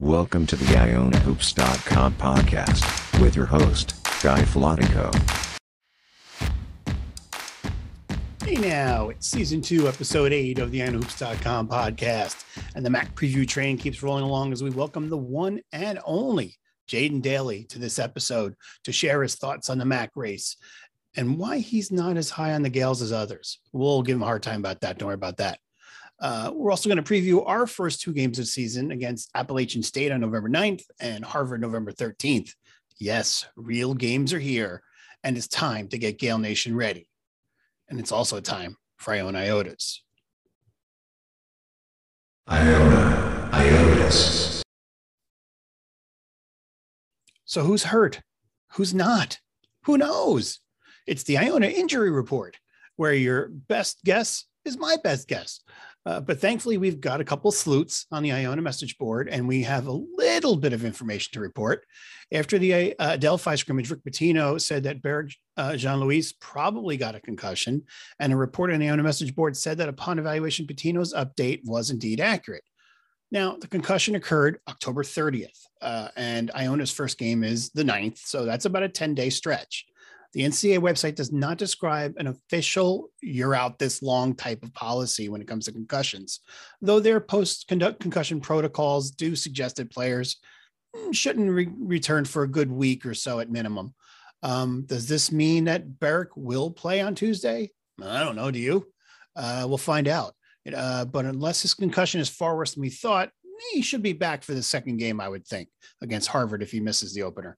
Welcome to the IonaHoops.com podcast with your host, Guy Flatico. Hey now, it's season two, episode eight of the IonaHoops.com podcast. And the Mac preview train keeps rolling along as we welcome the one and only Jaden Daly to this episode to share his thoughts on the Mac race and why he's not as high on the Gaels as others. We'll give him a hard time about that. Don't worry about that. Uh, we're also going to preview our first two games of season against Appalachian State on November 9th and Harvard November 13th. Yes, real games are here, and it's time to get Gael Nation ready. And it's also time for Iona Iotas. Iona Iotas. So who's hurt? Who's not? Who knows? It's the Iona injury report, where your best guess is my best guess. Uh, but thankfully, we've got a couple sleuths on the Iona message board, and we have a little bit of information to report. After the uh, Delphi scrimmage, Rick Pitino said that Barrett uh, Jean Louis probably got a concussion, and a report on the Iona message board said that upon evaluation, Pitino's update was indeed accurate. Now, the concussion occurred October 30th, uh, and Iona's first game is the 9th, so that's about a 10 day stretch. The NCAA website does not describe an official you're out this long type of policy when it comes to concussions, though their post concussion protocols do suggest that players mm, shouldn't re- return for a good week or so at minimum. Um, does this mean that Berrick will play on Tuesday? I don't know. Do you? Uh, we'll find out. Uh, but unless his concussion is far worse than we thought, he should be back for the second game, I would think, against Harvard if he misses the opener.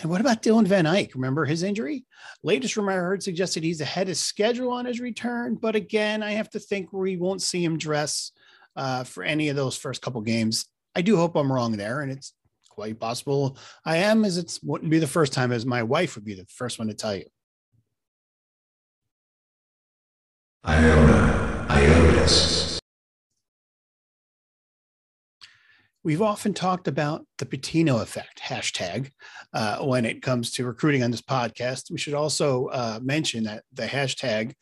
And what about Dylan Van Eyck? Remember his injury? Latest rumor I heard suggested he's ahead of schedule on his return, but again, I have to think we won't see him dress uh, for any of those first couple games. I do hope I'm wrong there, and it's quite possible I am, as it wouldn't be the first time, as my wife would be the first one to tell you. Iona Iotas. We've often talked about the Pitino effect hashtag uh, when it comes to recruiting on this podcast. We should also uh, mention that the hashtag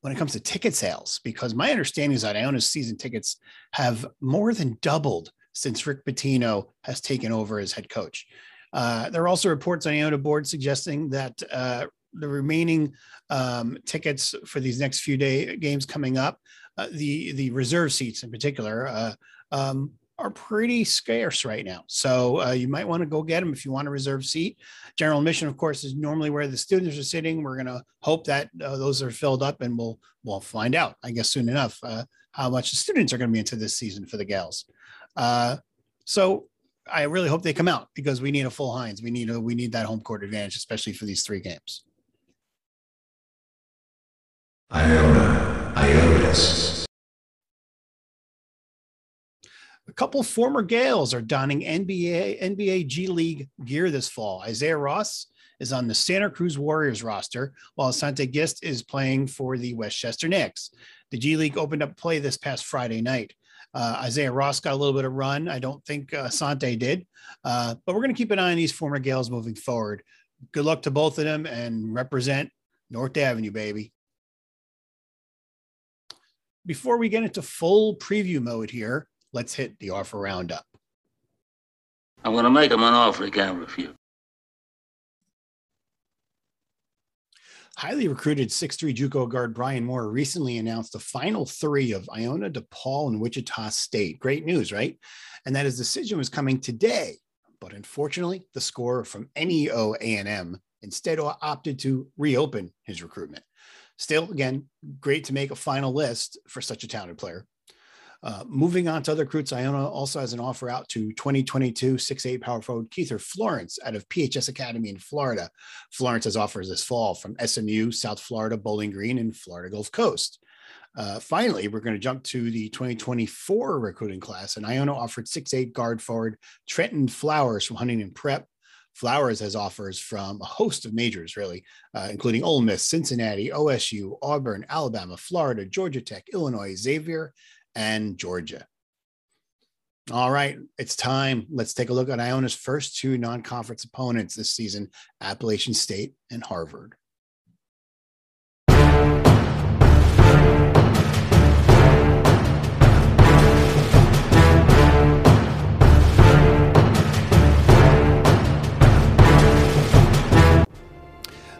when it comes to ticket sales, because my understanding is that Iona's season tickets have more than doubled since Rick Pitino has taken over as head coach. Uh, there are also reports on Iona board suggesting that uh, the remaining um, tickets for these next few day games coming up, uh, the the reserve seats in particular, uh, um, are pretty scarce right now. So uh, you might want to go get them if you want a reserve seat. General admission, of course, is normally where the students are sitting. We're going to hope that uh, those are filled up, and we'll we'll find out, I guess, soon enough uh, how much the students are going to be into this season for the gals. Uh, so I really hope they come out because we need a full Hynes. We need a we need that home court advantage, especially for these three games. Iona Iotas. A couple former Gaels are donning NBA NBA G League gear this fall. Isaiah Ross is on the Santa Cruz Warriors roster, while Asante Gist is playing for the Westchester Knicks. The G League opened up play this past Friday night. Uh, Isaiah Ross got a little bit of run. I don't think uh, Asante did, uh, but we're going to keep an eye on these former Gaels moving forward. Good luck to both of them and represent North Avenue, baby. Before we get into full preview mode here, let's hit the offer roundup. I'm going to make him an offer he can't refuse. Highly recruited 6'3 Juco guard Brian Moore recently announced the final three of Iona, DePaul, and Wichita State. Great news, right? And that his decision was coming today. But unfortunately, the scorer from NEO A&M instead opted to reopen his recruitment. Still, again, great to make a final list for such a talented player. Uh, moving on to other recruits, Iona also has an offer out to 2022 6'8 power forward Keither Florence out of PHS Academy in Florida. Florence has offers this fall from SMU, South Florida, Bowling Green, and Florida Gulf Coast. Uh, finally, we're going to jump to the 2024 recruiting class, and Iona offered 6'8 guard forward Trenton Flowers from Huntington Prep. Flowers has offers from a host of majors, really, uh, including Ole Miss, Cincinnati, OSU, Auburn, Alabama, Florida, Georgia Tech, Illinois, Xavier, and Georgia. All right, it's time. Let's take a look at Iona's first two non conference opponents this season Appalachian State and Harvard.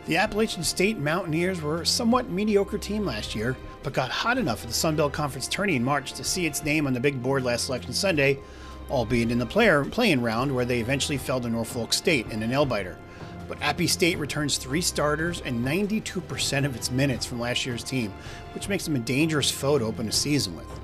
The Appalachian State Mountaineers were a somewhat mediocre team last year, but got hot enough at the Sun Belt Conference tourney in March to see its name on the big board last selection Sunday, albeit in the player playing round where they eventually fell to Norfolk State in a nail biter. But Appy State returns three starters and 92% of its minutes from last year's team, which makes them a dangerous foe to open a season with.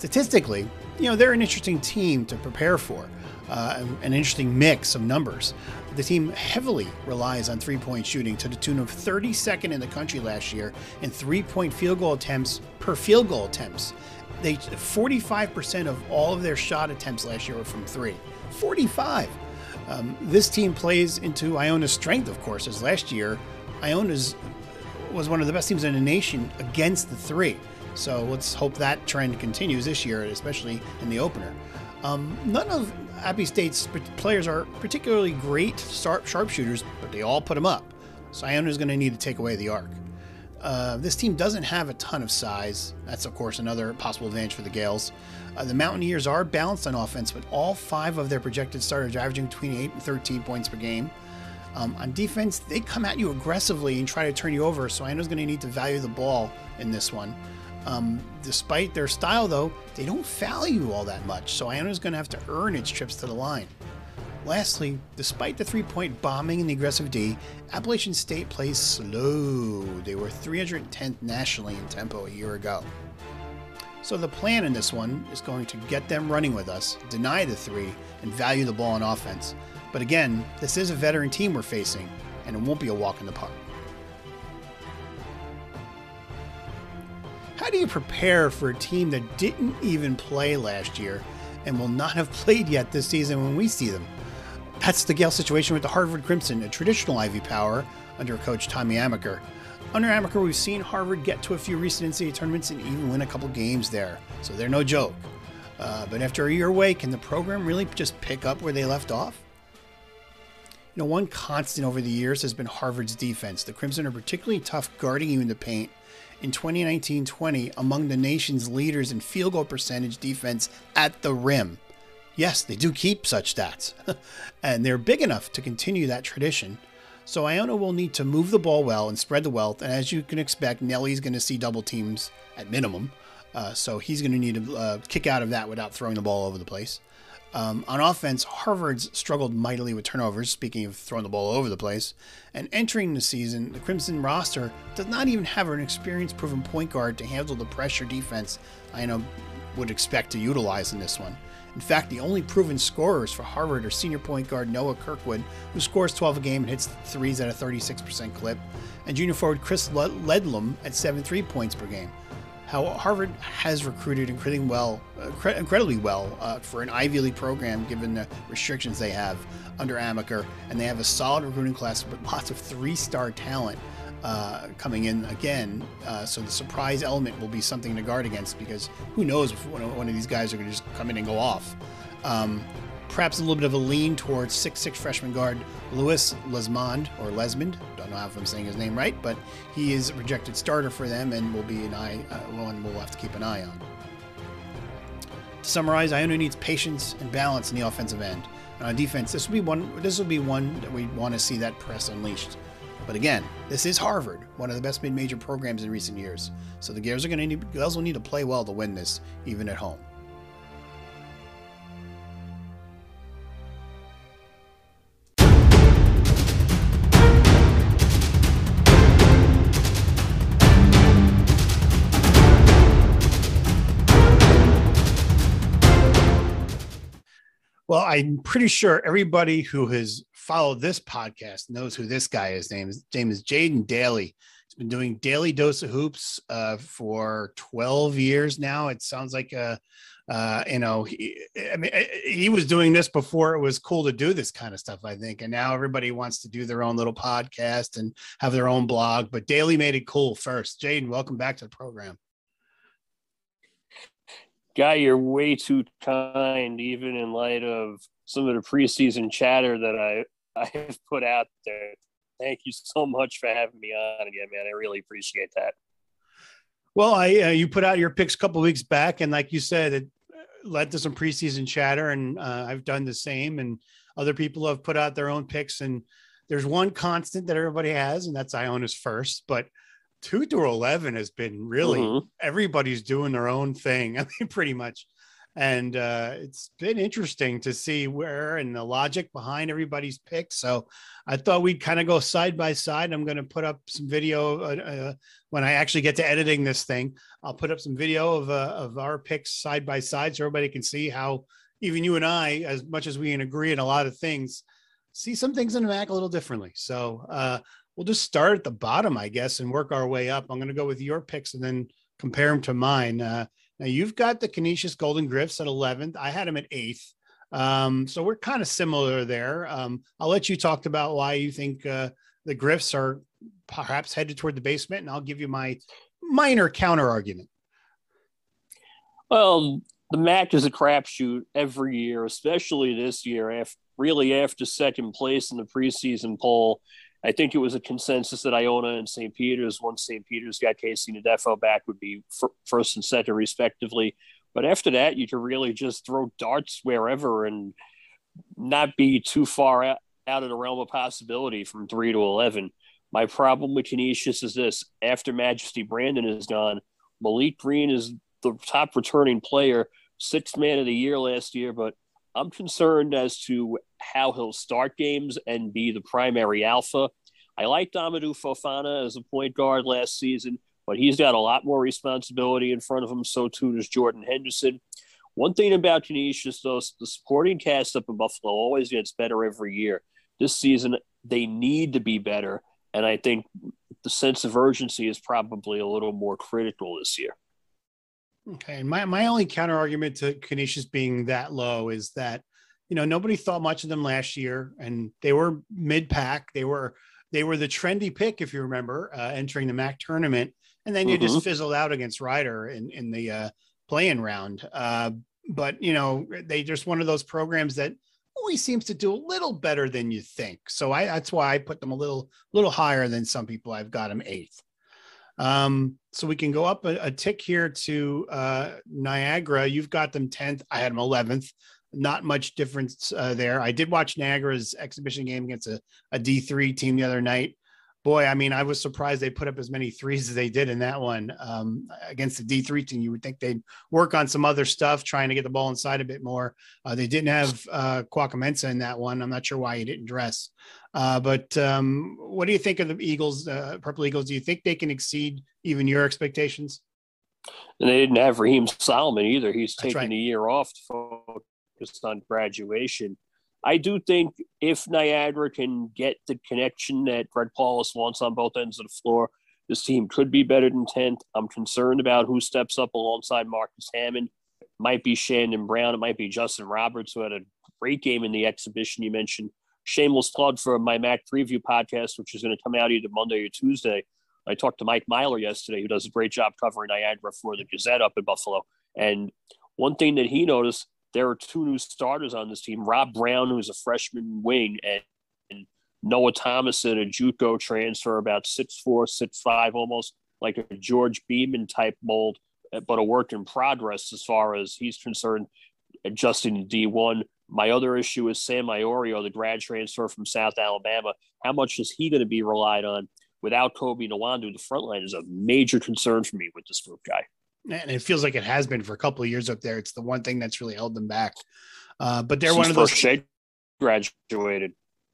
Statistically, you know, they're an interesting team to prepare for, uh, an interesting mix of numbers. The team heavily relies on three point shooting to the tune of 32nd in the country last year in three point field goal attempts per field goal attempts. They 45% of all of their shot attempts last year were from three. 45. Um, this team plays into Iona's strength, of course, as last year Iona's was one of the best teams in the nation against the three. So let's hope that trend continues this year, especially in the opener. Um, none of Appy State's players are particularly great sharpshooters, but they all put them up. So Iona is going to need to take away the arc. Uh, this team doesn't have a ton of size. That's, of course, another possible advantage for the Gaels. Uh, the Mountaineers are balanced on offense, but all five of their projected starters averaging between 8 and 13 points per game. Um, on defense, they come at you aggressively and try to turn you over, so Iona's going to need to value the ball in this one. Um, despite their style, though, they don't value all that much, so Iona's going to have to earn its trips to the line. Lastly, despite the three point bombing and the aggressive D, Appalachian State plays slow. They were 310th nationally in tempo a year ago. So the plan in this one is going to get them running with us, deny the three, and value the ball on offense. But again, this is a veteran team we're facing, and it won't be a walk in the park. How do you prepare for a team that didn't even play last year and will not have played yet this season when we see them? That's the Gael situation with the Harvard Crimson, a traditional Ivy power under coach Tommy Amaker. Under Amaker, we've seen Harvard get to a few recent NCAA tournaments and even win a couple games there, so they're no joke. Uh, but after a year away, can the program really just pick up where they left off? You know, one constant over the years has been Harvard's defense. The Crimson are particularly tough guarding you in the paint in 2019 20 among the nation's leaders in field goal percentage defense at the rim. Yes, they do keep such stats, and they're big enough to continue that tradition. So Iona will need to move the ball well and spread the wealth. And as you can expect, Nelly's going to see double teams at minimum. Uh, so he's going to need to uh, kick out of that without throwing the ball over the place. Um, on offense, Harvard's struggled mightily with turnovers, speaking of throwing the ball over the place. And entering the season, the Crimson roster does not even have an experienced proven point guard to handle the pressure defense Iona would expect to utilize in this one. In fact, the only proven scorers for Harvard are senior point guard Noah Kirkwood, who scores 12 a game and hits threes at a 36% clip, and junior forward Chris Ledlum at 7 3 points per game how Harvard has recruited incredibly well, incredibly well uh, for an Ivy League program, given the restrictions they have under Amaker, and they have a solid recruiting class with lots of three-star talent uh, coming in again. Uh, so the surprise element will be something to guard against because who knows if one of these guys are going to just come in and go off. Um, perhaps a little bit of a lean towards six-six freshman guard Louis Lesmond or Lesmond. Don't know if I'm saying his name right, but he is a projected starter for them and will be an eye uh, one we'll have to keep an eye on. To summarize, Iona needs patience and balance in the offensive end. And on defense, this will be one. This will be one that we want to see that press unleashed. But again, this is Harvard, one of the best mid-major programs in recent years. So the Gaels are going to need, Gaels will need to play well to win this, even at home. Well, I'm pretty sure everybody who has followed this podcast knows who this guy is. Name is name is Jaden Daly. He's been doing Daly dose of hoops uh, for 12 years now. It sounds like a, uh, you know, he, I mean, he was doing this before it was cool to do this kind of stuff, I think. And now everybody wants to do their own little podcast and have their own blog. But Daly made it cool first. Jaden, welcome back to the program. Guy, you're way too kind, even in light of some of the preseason chatter that I I have put out there. Thank you so much for having me on again, man. I really appreciate that. Well, I uh, you put out your picks a couple weeks back, and like you said, it led to some preseason chatter, and uh, I've done the same. And other people have put out their own picks, and there's one constant that everybody has, and that's Iona's first. But two through eleven has been really Mhm. everybody's doing their own thing. I mean, pretty much. And uh, it's been interesting to see where and the logic behind everybody's picks. So I thought we'd kind of go side by side. I'm going to put up some video uh, uh, when I actually get to editing this thing. I'll put up some video of uh, of our picks side by side so everybody can see how even you and I, as much as we agree in a lot of things, see some things in the MAC a little differently. So uh, we'll just start at the bottom, I guess, and work our way up. I'm going to go with your picks and then compare them to mine. Uh, now you've got the Canisius Golden Griffs at 11th. I had them at eighth. Um, so we're kind of similar there. Um, I'll let you talk about why you think uh, the Griffs are perhaps headed toward the basement, and I'll give you my minor counter argument. Well, the MAC is a crapshoot every year, especially this year. After, really, after second place in the preseason poll, I think it was a consensus that Iona and St. Peter's, once St. Peter's got KC Ndefo back, would be first and second, respectively. But after that, you can really just throw darts wherever and not be too far out, out of the realm of possibility from three to 11. My problem with Canisius is this after Majesty Brandon is gone, Malek Green is the top returning player, sixth man of the year last year, but I'm concerned as to how he'll start games and be the primary alpha. I liked Amadou Fofana as a point guard last season, but he's got a lot more responsibility in front of him. So too does Jordan Henderson. One thing about Canisius, though, the supporting cast up in Buffalo always gets better every year. This season, they need to be better. And I think the sense of urgency is probably a little more critical this year. Okay. And my, my only counter argument to Canisius being that low is that, you know, nobody thought much of them last year and they were mid pack. They were, they were the trendy pick, if you remember, uh, entering the MAC tournament. And then you Mhm. just fizzled out against Rider in, in the uh, playing round. Uh, but, you know, they just one of those programs that always seems to do a little better than you think. So I, that's why I put them a little, little higher than some people. I've got them eighth. Um, so we can go up a, a tick here to uh, Niagara. You've got them 10th. I had them 11th. Not much difference uh, there. I did watch Niagara's exhibition game against a, a D3 team the other night. Boy, I mean, I was surprised they put up as many threes as they did in that one um, against the D3 team. You would think they'd work on some other stuff, trying to get the ball inside a bit more. Uh, they didn't have uh, Kuakumensah in that one. I'm not sure why he didn't dress. Uh, but um, what do you think of the Eagles, uh, Purple Eagles? Do you think they can exceed even your expectations? And they didn't have Raheem Solomon either. He's That's taking right. the year off to focus on graduation. I do think if Niagara can get the connection that Greg Paulus wants on both ends of the floor, this team could be better than 10th. I'm concerned about who steps up alongside Marcus Hammond. It might be Shandon Brown. It might be Justin Roberts, who had a great game in the exhibition you mentioned. Shameless plug for my Mac preview podcast, which is going to come out either Monday or Tuesday. I talked to Mike Myler yesterday, who does a great job covering Niagara for the Gazette up in Buffalo. And one thing that he noticed, there are two new starters on this team. Rob Brown, who's a freshman wing, and, and Noah Thomason, a JUCO transfer, about six four, six five, almost like a George Beamon type mold, but a work in progress as far as he's concerned, adjusting to D1. My other issue is Sam Iorio, the grad transfer from South Alabama. How much is he going to be relied on? Without Kobi Nwandu, the front line is a major concern for me with this group guy. And it feels like it has been for a couple of years up there. It's the one thing that's really held them back. Uh, but they're Since one of those. first Shea graduated.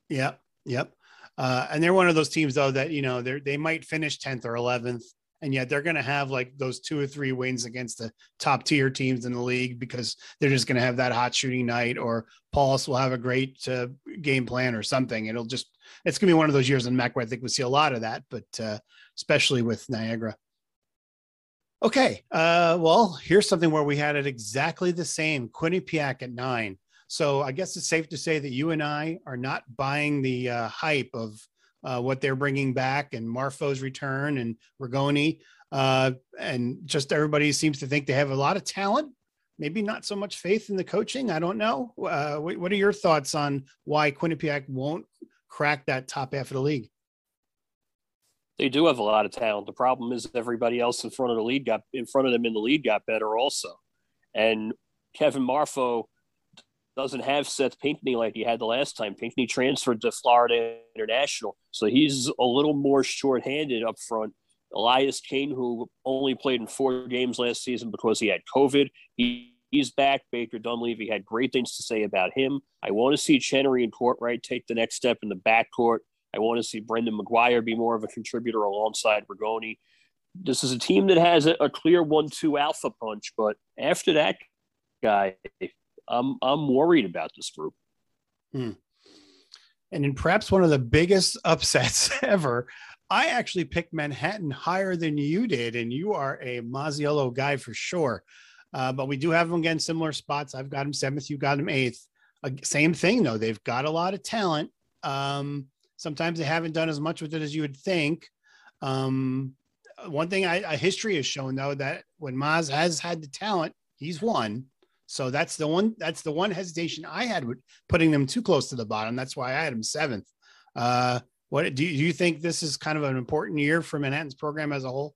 Yep. Yep. Uh, and they're one of those teams though that you know they they might finish tenth or eleventh, and yet they're going to have like those two or three wins against the top tier teams in the league because they're just going to have that hot shooting night, or Paulus will have a great uh, game plan or something. It'll just it's going to be one of those years in MAC where I think we see a lot of that, but uh, especially with Niagara. Okay, uh, well, here's something where we had it exactly the same. Quinnipiac at nine. So I guess it's safe to say that you and I are not buying the uh, hype of uh, what they're bringing back and Marfo's return and Rigoni. Uh, and just everybody seems to think they have a lot of talent, maybe not so much faith in the coaching. I don't know. Uh, what, what are your thoughts on why Quinnipiac won't crack that top half of the league? They do have a lot of talent. The problem is everybody else in front of the lead got in front of them in the lead got better also. And Kevin Marfo doesn't have Seth Pinckney like he had the last time. Pinckney transferred to Florida International, so he's a little more short-handed up front. Elias Kane, who only played in four games last season because he had COVID, he, he's back. Baker Dunleavy had great things to say about him. I want to see Chenery and Kortright take the next step in the backcourt. I want to see Brendan McGuire be more of a contributor alongside Rigoni. This is a team that has a, a clear one-two alpha punch, but after that guy, I'm I'm worried about this group. Hmm. And in perhaps one of the biggest upsets ever, I actually picked Manhattan higher than you did, and you are a Masiello guy for sure. Uh, but we do have them again similar spots. I've got him seventh, you got him eighth. Uh, same thing though; they've got a lot of talent. Um, sometimes they haven't done as much with it as you would think. Um, one thing I, I history has shown though that when Maz has had the talent, he's won. So that's the one. That's the one hesitation I had with putting them too close to the bottom. That's why I had them seventh. Uh, what do you, do you think this is kind of an important year for Manhattan's program as a whole?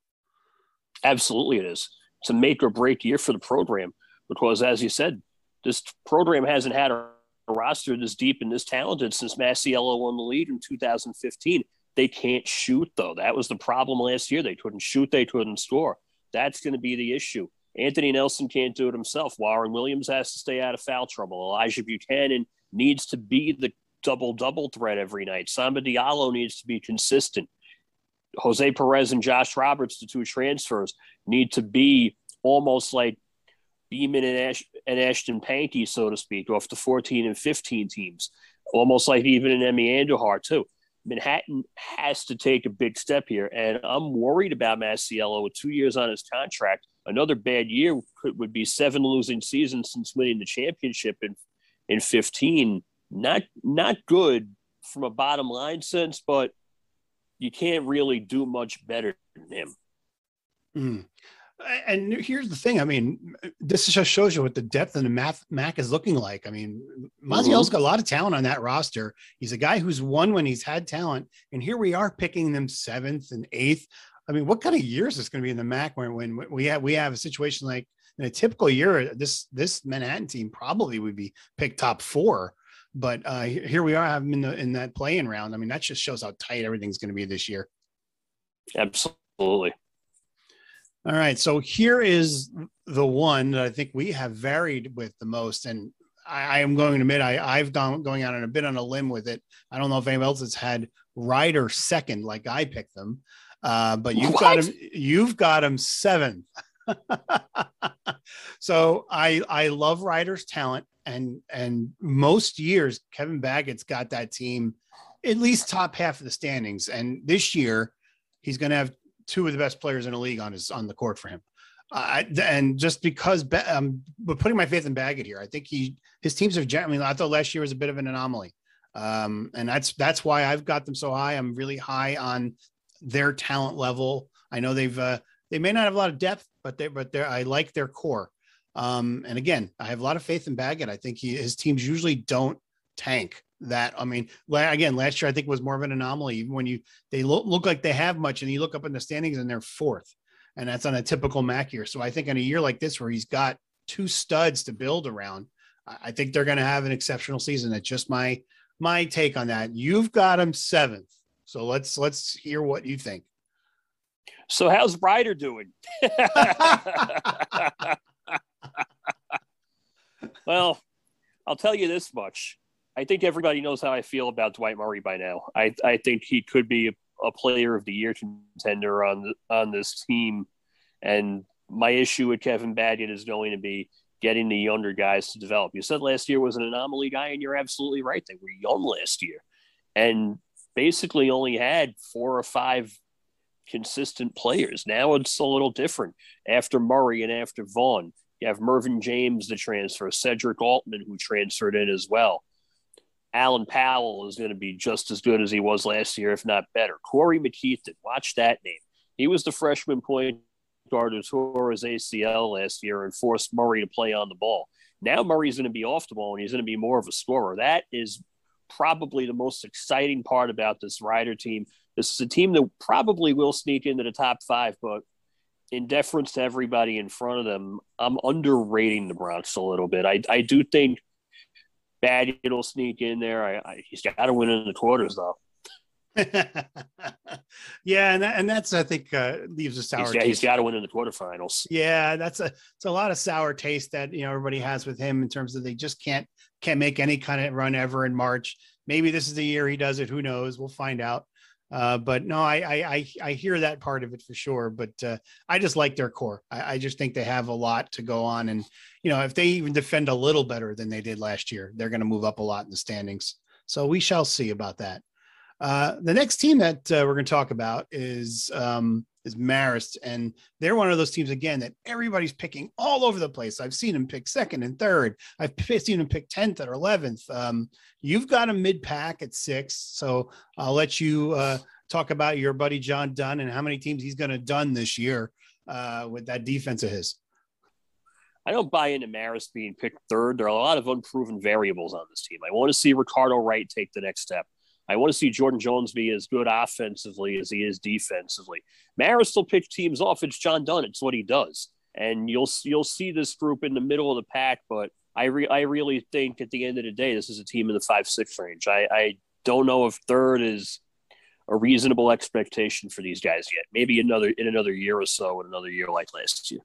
Absolutely, it is. It's a make or break year for the program because, as you said, this program hasn't had a roster this deep and this talented since Masiello won the lead in 2015. They can't shoot though. That was the problem last year. They couldn't shoot. They couldn't score. That's going to be the issue. Anthony Nelson can't do it himself. Warren Williams has to stay out of foul trouble. Elijah Buchanan needs to be the double double threat every night. Samba Diallo needs to be consistent. Jose Perez and Josh Roberts, the two transfers, need to be almost like Beamon and, Ash- and Ashton Pankey, so to speak, off the 14 and 15 teams. Almost like even an Emmy Andujar, too. Manhattan has to take a big step here, and I'm worried about Masiello with two years on his contract. Another bad year could, would be seven losing seasons since winning the championship in in 15 not not good from a bottom line sense, but you can't really do much better than him. Mm. And here's the thing. I mean, this just shows you what the depth of the math Mac is looking like. I mean, Mazzio's mm-hmm. got a lot of talent on that roster. He's a guy who's won when he's had talent. And here we are picking them seventh and eighth. I mean, what kind of year is this going to be in the MAC when, when we have we have a situation like in a typical year, this this Manhattan team probably would be picked top four. But uh, here we are having in the in that playing round. I mean, that just shows how tight everything's going to be this year. Absolutely. All right. So here is the one that I think we have varied with the most. And I, I am going to admit I, I've gone going out on a bit on a limb with it. I don't know if anyone else has had Rider second like I picked them. Uh, but you've what? got him you've got him seventh. so I I love Rider's talent and and most years Kevin Baggett's got that team at least top half of the standings. And this year he's going to have two of the best players in the league on his on the court for him. Uh, and just because um, but putting my faith in Baggett here, I think he his teams have generally. I thought last year was a bit of an anomaly, um, and that's that's why I've got them so high. I'm really high on their talent level. I know they've uh, they may not have a lot of depth, but they but they I like their core. Um, and again, I have a lot of faith in Baggett. I think he, his teams usually don't tank that. I mean, again, last year I think was more of an anomaly. Even when you they look, look like they have much, and you look up in the standings and they're fourth, and that's on a typical Mac year. So I think in a year like this where he's got two studs to build around, I think they're going to have an exceptional season. That's just my my take on that. You've got him seventh, so let's let's hear what you think. So how's Rider doing? well, I'll tell you this much. I think everybody knows how I feel about Dwight Murray by now. I, I think he could be a, player of the year contender on on this team. And my issue with Kevin Baggett is going to be getting the younger guys to develop. You said last year was an anomaly guy, and you're absolutely right. They were young last year and basically only had four or five consistent players. Now it's a little different after Murray and after Vaughn. You have Mervyn James, the transfer, Cedric Altman, who transferred in as well. Alan Powell is going to be just as good as he was last year, if not better. Corey McKeithen, watch that name. He was the freshman point guard who tore his ACL last year and forced Murray to play on the ball. Now Murray's going to be off the ball and he's going to be more of a scorer. That is probably the most exciting part about this Rider team. This is a team that probably will sneak into the top five, but in deference to everybody in front of them, I'm underrating the Broncs a little bit. I, I do think Batty will sneak in there. I, I he's got to win in the quarters though. yeah, and that, and that's I think uh, leaves a sour. He's taste. he's got to win in the quarterfinals. Yeah, that's a it's a lot of sour taste that you know everybody has with him in terms of they just can't can't make any kind of run ever in March. Maybe this is the year he does it. Who knows? We'll find out. Uh, but no, I, I, I hear that part of it for sure. But uh, I just like their core. I, I just think they have a lot to go on, and you know if they even defend a little better than they did last year, they're going to move up a lot in the standings. So we shall see about that. Uh, the next team that uh, we're going to talk about is um, is Marist, and they're one of those teams again that everybody's picking all over the place. I've seen them pick second and third. I've seen them pick tenth or eleventh. Um, you've got a mid pack at six, so I'll let you uh, talk about your buddy John Dunn and how many teams he's going to done this year uh, with that defense of his. I don't buy into Marist being picked third. There are a lot of unproven variables on this team. I want to see Ricardo Wright take the next step. I want to see Jordan Jones be as good offensively as he is defensively. Marist will pick teams off. It's John Dunn. It's what he does, and you'll you'll see this group in the middle of the pack. But I re- I really think at the end of the day, this is a team in the five six range. I, I don't know if third is a reasonable expectation for these guys yet. Maybe another in another year or so, in another year like last year.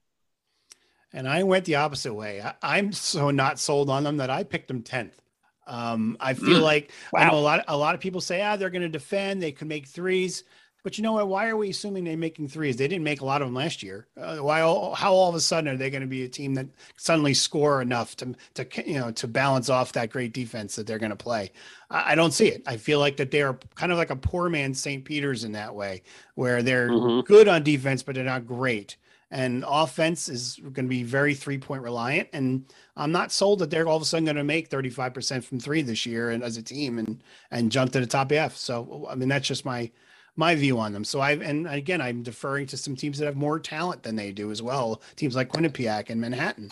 And I went the opposite way. I, am so not sold on them that I picked them tenth. Um, I feel mm. like wow. I know a lot. A lot of people say, "Ah, they're going to defend. They could make threes. But you know what? Why are we assuming they're making threes? They didn't make a lot of them last year. Uh, why? All, how all of a sudden are they going to be a team that suddenly score enough to to you know to balance off that great defense that they're going to play? I, I, don't see it. I feel like that they are kind of like a poor man St. Peter's in that way, where they're mm-hmm. good on defense, but they're not great and offense is going to be very three point reliant. And I'm not sold that they're all of a sudden going to make 35% from three this year and as a team and and jump to the top F. So I mean that's just my my view on them. So I and again I'm deferring to some teams that have more talent than they do as well. Teams like Quinnipiac and Manhattan.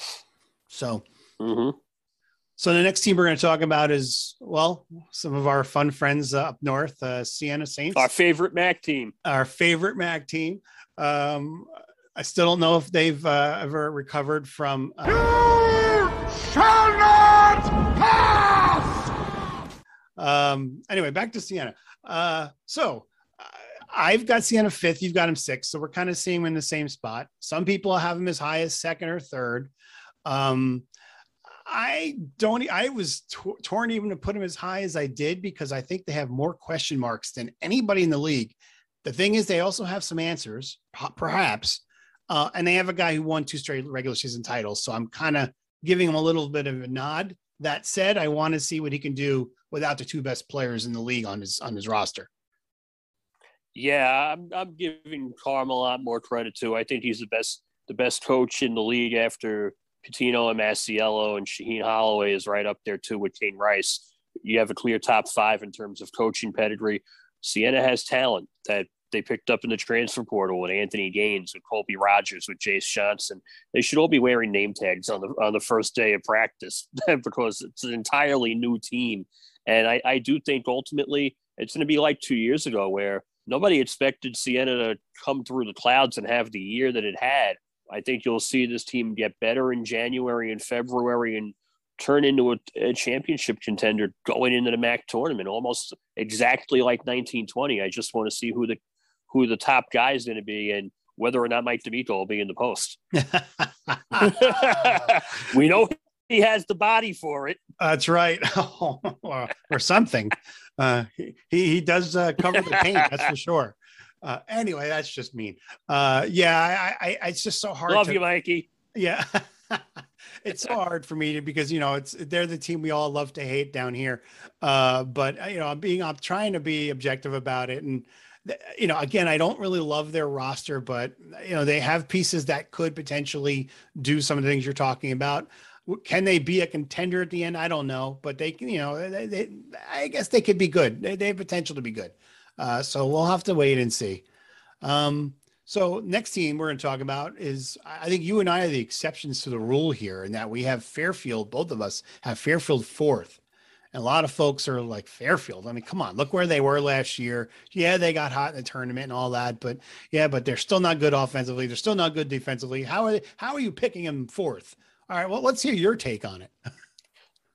So. Mm-hmm. So the next team we're going to talk about is well, some of our fun friends up north, uh, Siena Saints, our favorite MAC team, our favorite MAC team. Um, I still don't know if they've uh, ever recovered from. Uh... You shall not pass. Um. Anyway, back to Siena. Uh. So. I've got Siena fifth. You've got him sixth. So we're kind of seeing him in the same spot. Some people have him as high as second or third. Um, I don't. I was t- torn even to put him as high as I did because I think they have more question marks than anybody in the league. The thing is, they also have some answers, perhaps, uh, and they have a guy who won two straight regular season titles. So I'm kind of giving him a little bit of a nod. That said, I want to see what he can do without the two best players in the league on his on his roster. Yeah, I'm, I'm giving Carm a lot more credit too. I think he's the best the best coach in the league after Pitino and Masiello and Shaheen Holloway is right up there too with King Rice. You have a clear top five in terms of coaching pedigree. Siena has talent that they picked up in the transfer portal with Anthony Gaines, with Colby Rogers, with Jayce Johnson. They should all be wearing name tags on the on the first day of practice because it's an entirely new team. And I, I do think ultimately it's going to be like two years ago where nobody expected Siena to come through the clouds and have the year that it had. I think you'll see this team get better in January and February and turn into a, a, championship contender going into the MAC tournament, almost exactly like 1920. I just want to see who the who the top guy is going to be and whether or not Mike D'Amico will be in the post. we know he has the body for it. That's right, or, or, something. Uh, he he does uh, cover the paint. That's for sure. Uh, anyway, that's just mean. Uh, yeah, I, I, it's just so hard. Love to, you, Mikey. Yeah. it's so hard for me to because you know it's they're the team we all love to hate down here uh but you know i'm being i'm trying to be objective about it and you know, again, I don't really love their roster, but you know, they have pieces that could potentially do some of the things you're talking about. Can they be a contender at the end? I don't know, but they can, you know, they, they, I guess they could be good. They, they have potential to be good. Uh, so we'll have to wait and see. Um, so next team we're going to talk about is I think you and I are the exceptions to the rule here, in that we have Fairfield. Both of us have Fairfield fourth. And a lot of folks are like Fairfield. I mean, come on, look where they were last year. Yeah, they got hot in the tournament and all that, but yeah, but they're still not good offensively. They're still not good defensively. How are they, how are you picking them fourth? All right, well, let's hear your take on it.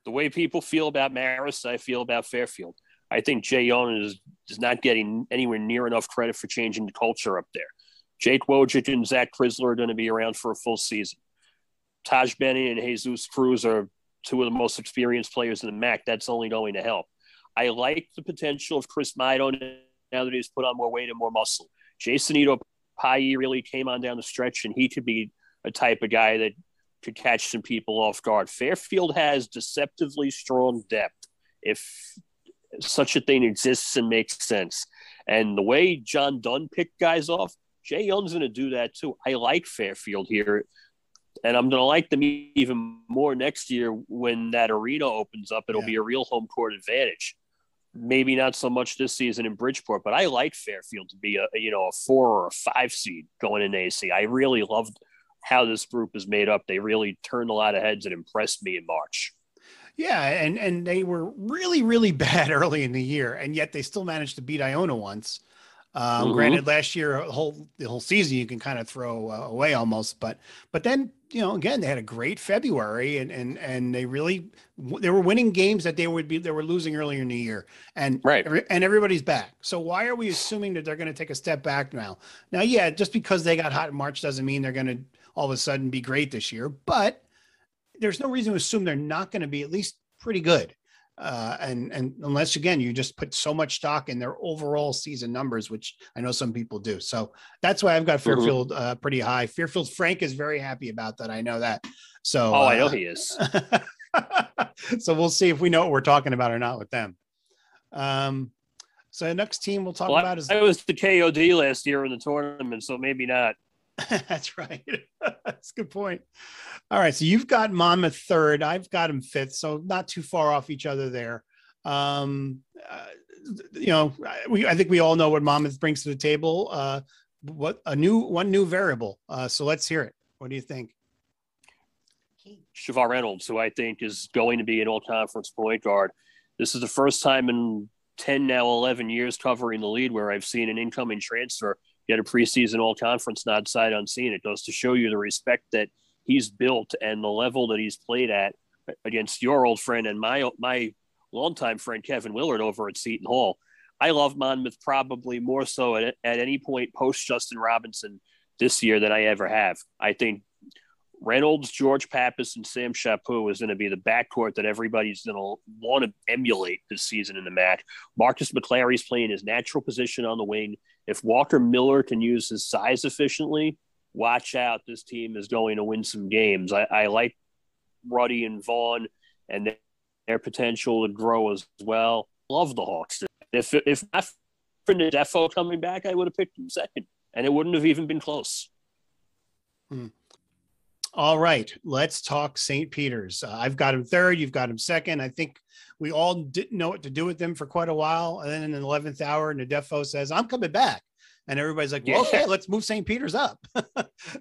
the way people feel about Maris, I feel about Fairfield. I think Jay Young is, is not getting anywhere near enough credit for changing the culture up there. Jake Wojcik and Zach Crisler are going to be around for a full season. Taj Benny and Jesus Cruz are two of the most experienced players in the MAC. That's only going to help. I like the potential of Chris Maidoh now that he's put on more weight and more muscle. Jason Ito Pai really came on down the stretch, and he could be a type of guy that could catch some people off guard. Fairfield has deceptively strong depth. If such a thing exists and makes sense. And the way John Dunn picked guys off, Jay Young's going to do that too. I like Fairfield here, and I'm going to like them even more next year when that arena opens up. It'll yeah. be a real home court advantage. Maybe not so much this season in Bridgeport, but I like Fairfield to be a you know a four or a five seed going in AC. I really loved how this group is made up. They really turned a lot of heads and impressed me in March. Yeah, and and they were really really bad early in the year, and yet they still managed to beat Iona once. Um, mm-hmm. Granted, last year the whole the whole season you can kind of throw uh, away almost, but but then you know again they had a great February and and and they really they were winning games that they would be they were losing earlier in the year and right and everybody's back. So why are we assuming that they're going to take a step back now? Now, yeah, just because they got hot in March doesn't mean they're going to all of a sudden be great this year, but there's no reason to assume they're not going to be at least pretty good. Uh, and and unless again you just put so much stock in their overall season numbers, which I know some people do. So that's why I've got mm-hmm. Fairfield uh, pretty high. Fairfield Frank is very happy about that. I know that. So oh, uh, I know he is. so we'll see if we know what we're talking about or not with them. Um, so the next team we'll talk well, about is I was the KOD last year in the tournament, so maybe not. That's right. That's a good point. All right. So you've got Monmouth third. I've got him fifth. So not too far off each other there. Um, uh, you know, we, I think we all know what Monmouth brings to the table. Uh, what a new one new variable. Uh, so let's hear it. What do you think? Shavar Reynolds, who I think is going to be an all conference point guard. This is the first time in 10, now 11 years covering the lead where I've seen an incoming transfer get a preseason all conference nod sight unseen. It goes to show you the respect that he's built and the level that he's played at against your old friend and my my longtime friend Kevin Willard over at Seton Hall. I love Monmouth probably more so at, at any point post Justin Robinson this year than I ever have. I think Reynolds, George Pappas, and Sam Chaput is going to be the backcourt that everybody's going to want to emulate this season in the MAC. Marcus McClary's playing his natural position on the wing. If Walker Miller can use his size efficiently, watch out. This team is going to win some games. I, I like Ruddy and Vaughn and their potential to grow as well. Love the Hawks. If if not for Ndefo coming back, I would have picked him second, and it wouldn't have even been close. Hmm. All right, let's talk St. Peter's. Uh, I've got him third. You've got him second. I think we all didn't know what to do with them for quite a while. And then in the 11th hour, Ndefo says, I'm coming back. And everybody's like, well, okay, let's move St. Peter's up. and,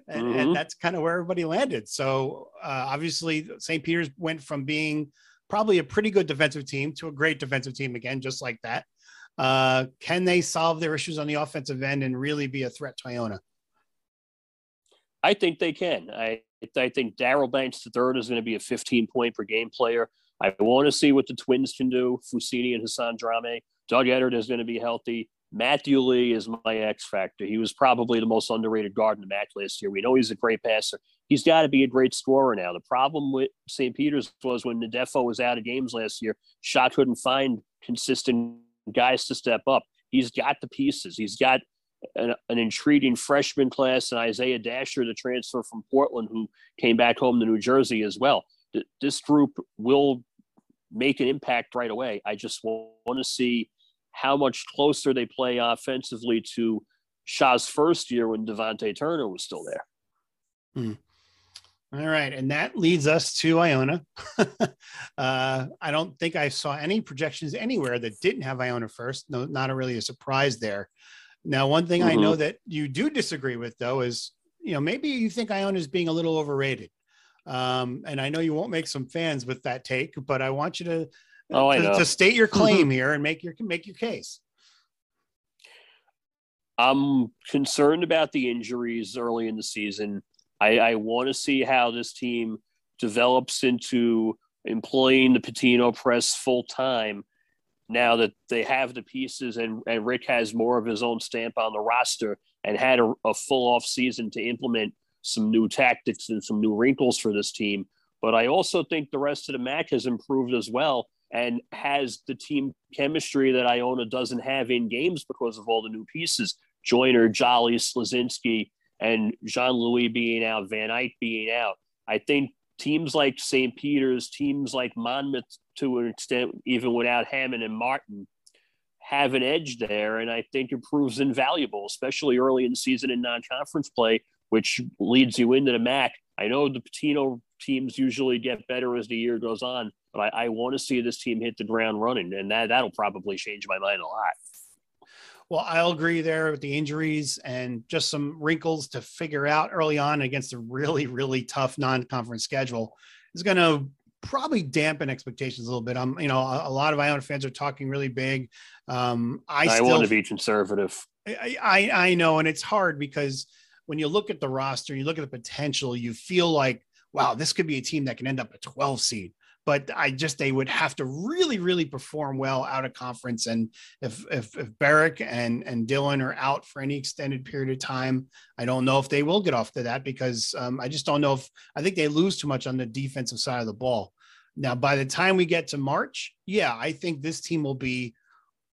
mm-hmm. and, that's kind of where everybody landed. So uh, obviously, St. Peter's went from being probably a pretty good defensive team to a great defensive team again, just like that. Uh, can they solve their issues on the offensive end and really be a threat to Iona? I think they can. I I think Daryl Banks III is going to be a 15 point per game player. I want to see what the Twins can do. Fousseyni and Hassan Drame. Doug Edert is going to be healthy. Matthew Lee is my X factor. He was probably the most underrated guard in the match last year. We know he's a great passer. He's got to be a great scorer now. The problem with St. Peter's was when Ndefo was out of games last year, Shot couldn't find consistent guys to step up. He's got the pieces. He's got an, an, intriguing freshman class and Isaiah Dasher, the transfer from Portland, who came back home to New Jersey as well. This group will make an impact right away. I just want to see how much closer they play offensively to Shaw's first year when Devontae Turner was still there. Hmm. All right. And that leads us to Iona. uh, I don't think I saw any projections anywhere that didn't have Iona first. No, not a really a surprise there. Now, one thing mm-hmm. I know that you do disagree with, though, is you know maybe you think Iona is being a little overrated. Um, and I know you won't make some fans with that take, but I want you to oh, to, to state your claim here and make your make your case. I'm concerned about the injuries early in the season. I, I want to see how this team develops into employing the Pitino press full time now that they have the pieces and, and Rick has more of his own stamp on the roster and had a, a full off season to implement some new tactics and some new wrinkles for this team. But I also think the rest of the MAAC has improved as well and has the team chemistry that Iona doesn't have in games because of all the new pieces. Joiner, Jolly, Slazinski, and Jean Louis being out, Van Eyck being out. I think teams like St. Peter's, teams like Monmouth, to an extent, even without Hammond and Martin, have an edge there. And I think it proves invaluable, especially early in the season in non conference play, which leads you into the MAAC. I know the Pitino teams usually get better as the year goes on, but I, I want to see this team hit the ground running. And that, that'll probably change my mind a lot. Well, I'll agree there with the injuries and just some wrinkles to figure out early on against a really, really tough non-conference schedule is going to probably dampen expectations a little bit. I'm, you know, a, lot of Iona fans are talking really big. Um, I, I still, want to be conservative. I, I, I know, and it's hard because when you look at the roster, you look at the potential, you feel like, wow, this could be a team that can end up a 12 seed but I just they would have to really, really perform well out of conference. And if if, if Berrick and and Dylan are out for any extended period of time, I don't know if they will get off to that because um, I just don't know if I think they lose too much on the defensive side of the ball. Now, by the time we get to March, yeah, I think this team will be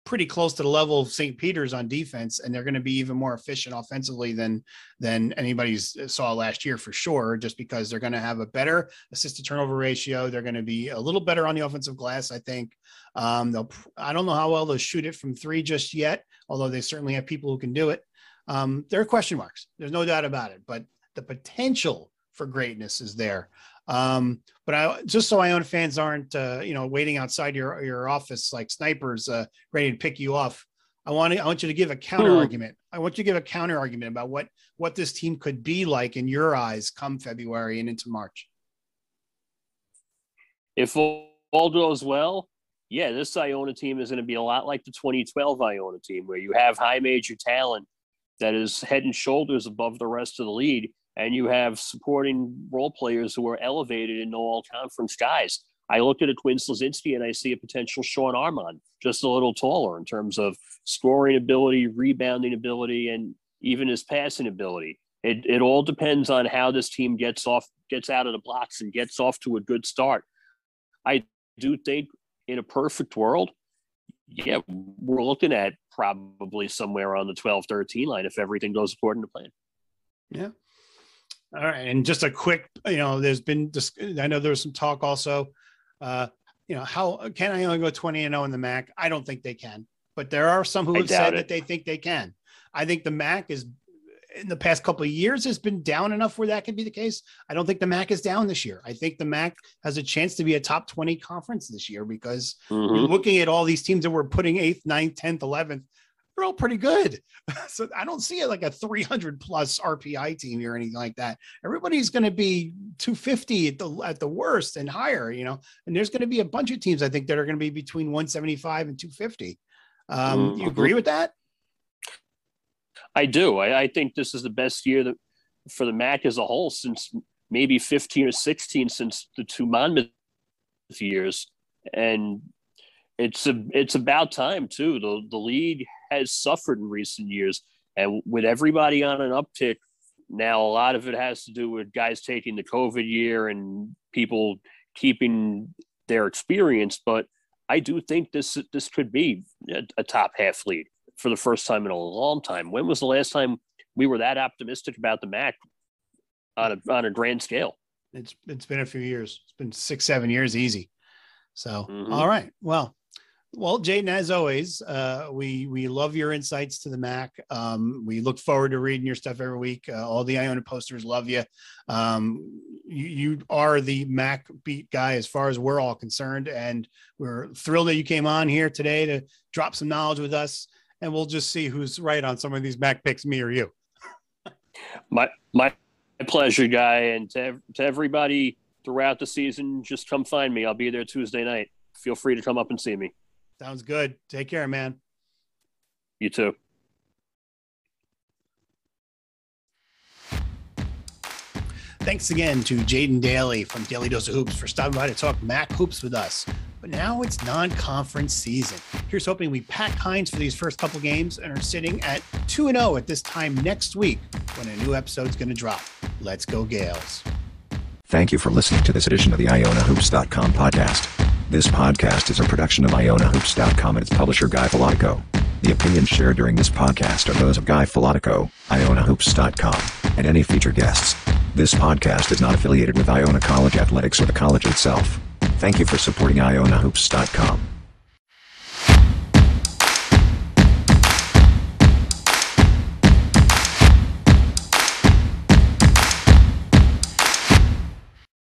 pretty close to the level of St. Peter's on defense, and they're going to be even more efficient offensively than than anybody saw last year for sure. Just because they're going to have a better assist to turnover ratio, they're going to be a little better on the offensive glass. I think. Um, they'll. I don't know how well they'll shoot it from three just yet, although they certainly have people who can do it. Um, there are question marks. There's no doubt about it, but the potential for greatness is there. Um, but I just so Iona fans aren't uh, you know waiting outside your your office like snipers uh, ready to pick you off. I want to I want you to give a counter argument. I want you to give a counter argument about what what this team could be like in your eyes come February and into March. If all goes well, yeah, this Iona team is going to be a lot like the 2012 Iona team, where you have high major talent that is head and shoulders above the rest of the league and you have supporting role players who are elevated in all conference guys. I look at a Quinn Slazinski and I see a potential Sean Armand, just a little taller in terms of scoring ability, rebounding ability, and even his passing ability. It, it all depends on how this team gets off, gets out of the blocks and gets off to a good start. I do think in a perfect world, yeah, we're looking at probably somewhere on the 12 13 line if everything goes according to plan. Yeah. All right, and just a quick, you know, there's been, I know there was some talk also. Uh, you know, how can Iona go 20 and 0 in the MAAC? I don't think they can, but there are some who have said it. that they think they can. I think the MAAC is in the past couple of years has been down enough where that could be the case. I don't think the MAAC is down this year. I think the MAAC has a chance to be a top 20 conference this year because mm-hmm. looking at all these teams that were putting eighth, ninth, 10th, 11th they're all pretty good. So I don't see it like a 300 plus RPI team or anything like that. Everybody's going to be 250 at the at the worst and higher, you know. And there's going to be a bunch of teams I think that are going to be between 175 and 250. Um, mm-hmm. You agree with that? I do. I, I think this is the best year that for the MAAC as a whole since maybe 15 or 16 since the two Monmouth years, and it's a, it's about time too. The the league has suffered in recent years. And with everybody on an uptick, now a lot of it has to do with guys taking the COVID year and people keeping their experience. But I do think this this could be a, a top half lead for the first time in a long time. When was the last time we were that optimistic about the MAAC on a on a grand scale? It's it's been a few years. It's been six seven years easy. So mm-hmm. all right, well, well, Jaden, as always, uh, we we love your insights to the MAAC. Um, we look forward to reading your stuff every week. Uh, all the Iona posters love you. Um, you. You are the MAAC beat guy as far as we're all concerned, and we're thrilled that you came on here today to drop some knowledge with us. And we'll just see who's right on some of these MAAC picks, me or you. my my pleasure, guy, and to to everybody throughout the season, just come find me. I'll be there Tuesday night. Feel free to come up and see me. Sounds good. Take care, man. You too. Thanks again to Jaden Daly from Daily Dose of Hoops for stopping by to talk MAAC hoops with us. But now it's non-conference season. Here's hoping we pack Hynes for these first couple games and are sitting at 2 0 at this time next week when a new episode's going to drop. Let's go, Gaels. Thank you for listening to this edition of the IonaHoops.com podcast. This podcast is a production of IonaHoops.com and its publisher Guy Filatico. The opinions shared during this podcast are those of Guy Filatico, IonaHoops.com, and any featured guests. This podcast is not affiliated with Iona College Athletics or the college itself. Thank you for supporting IonaHoops.com.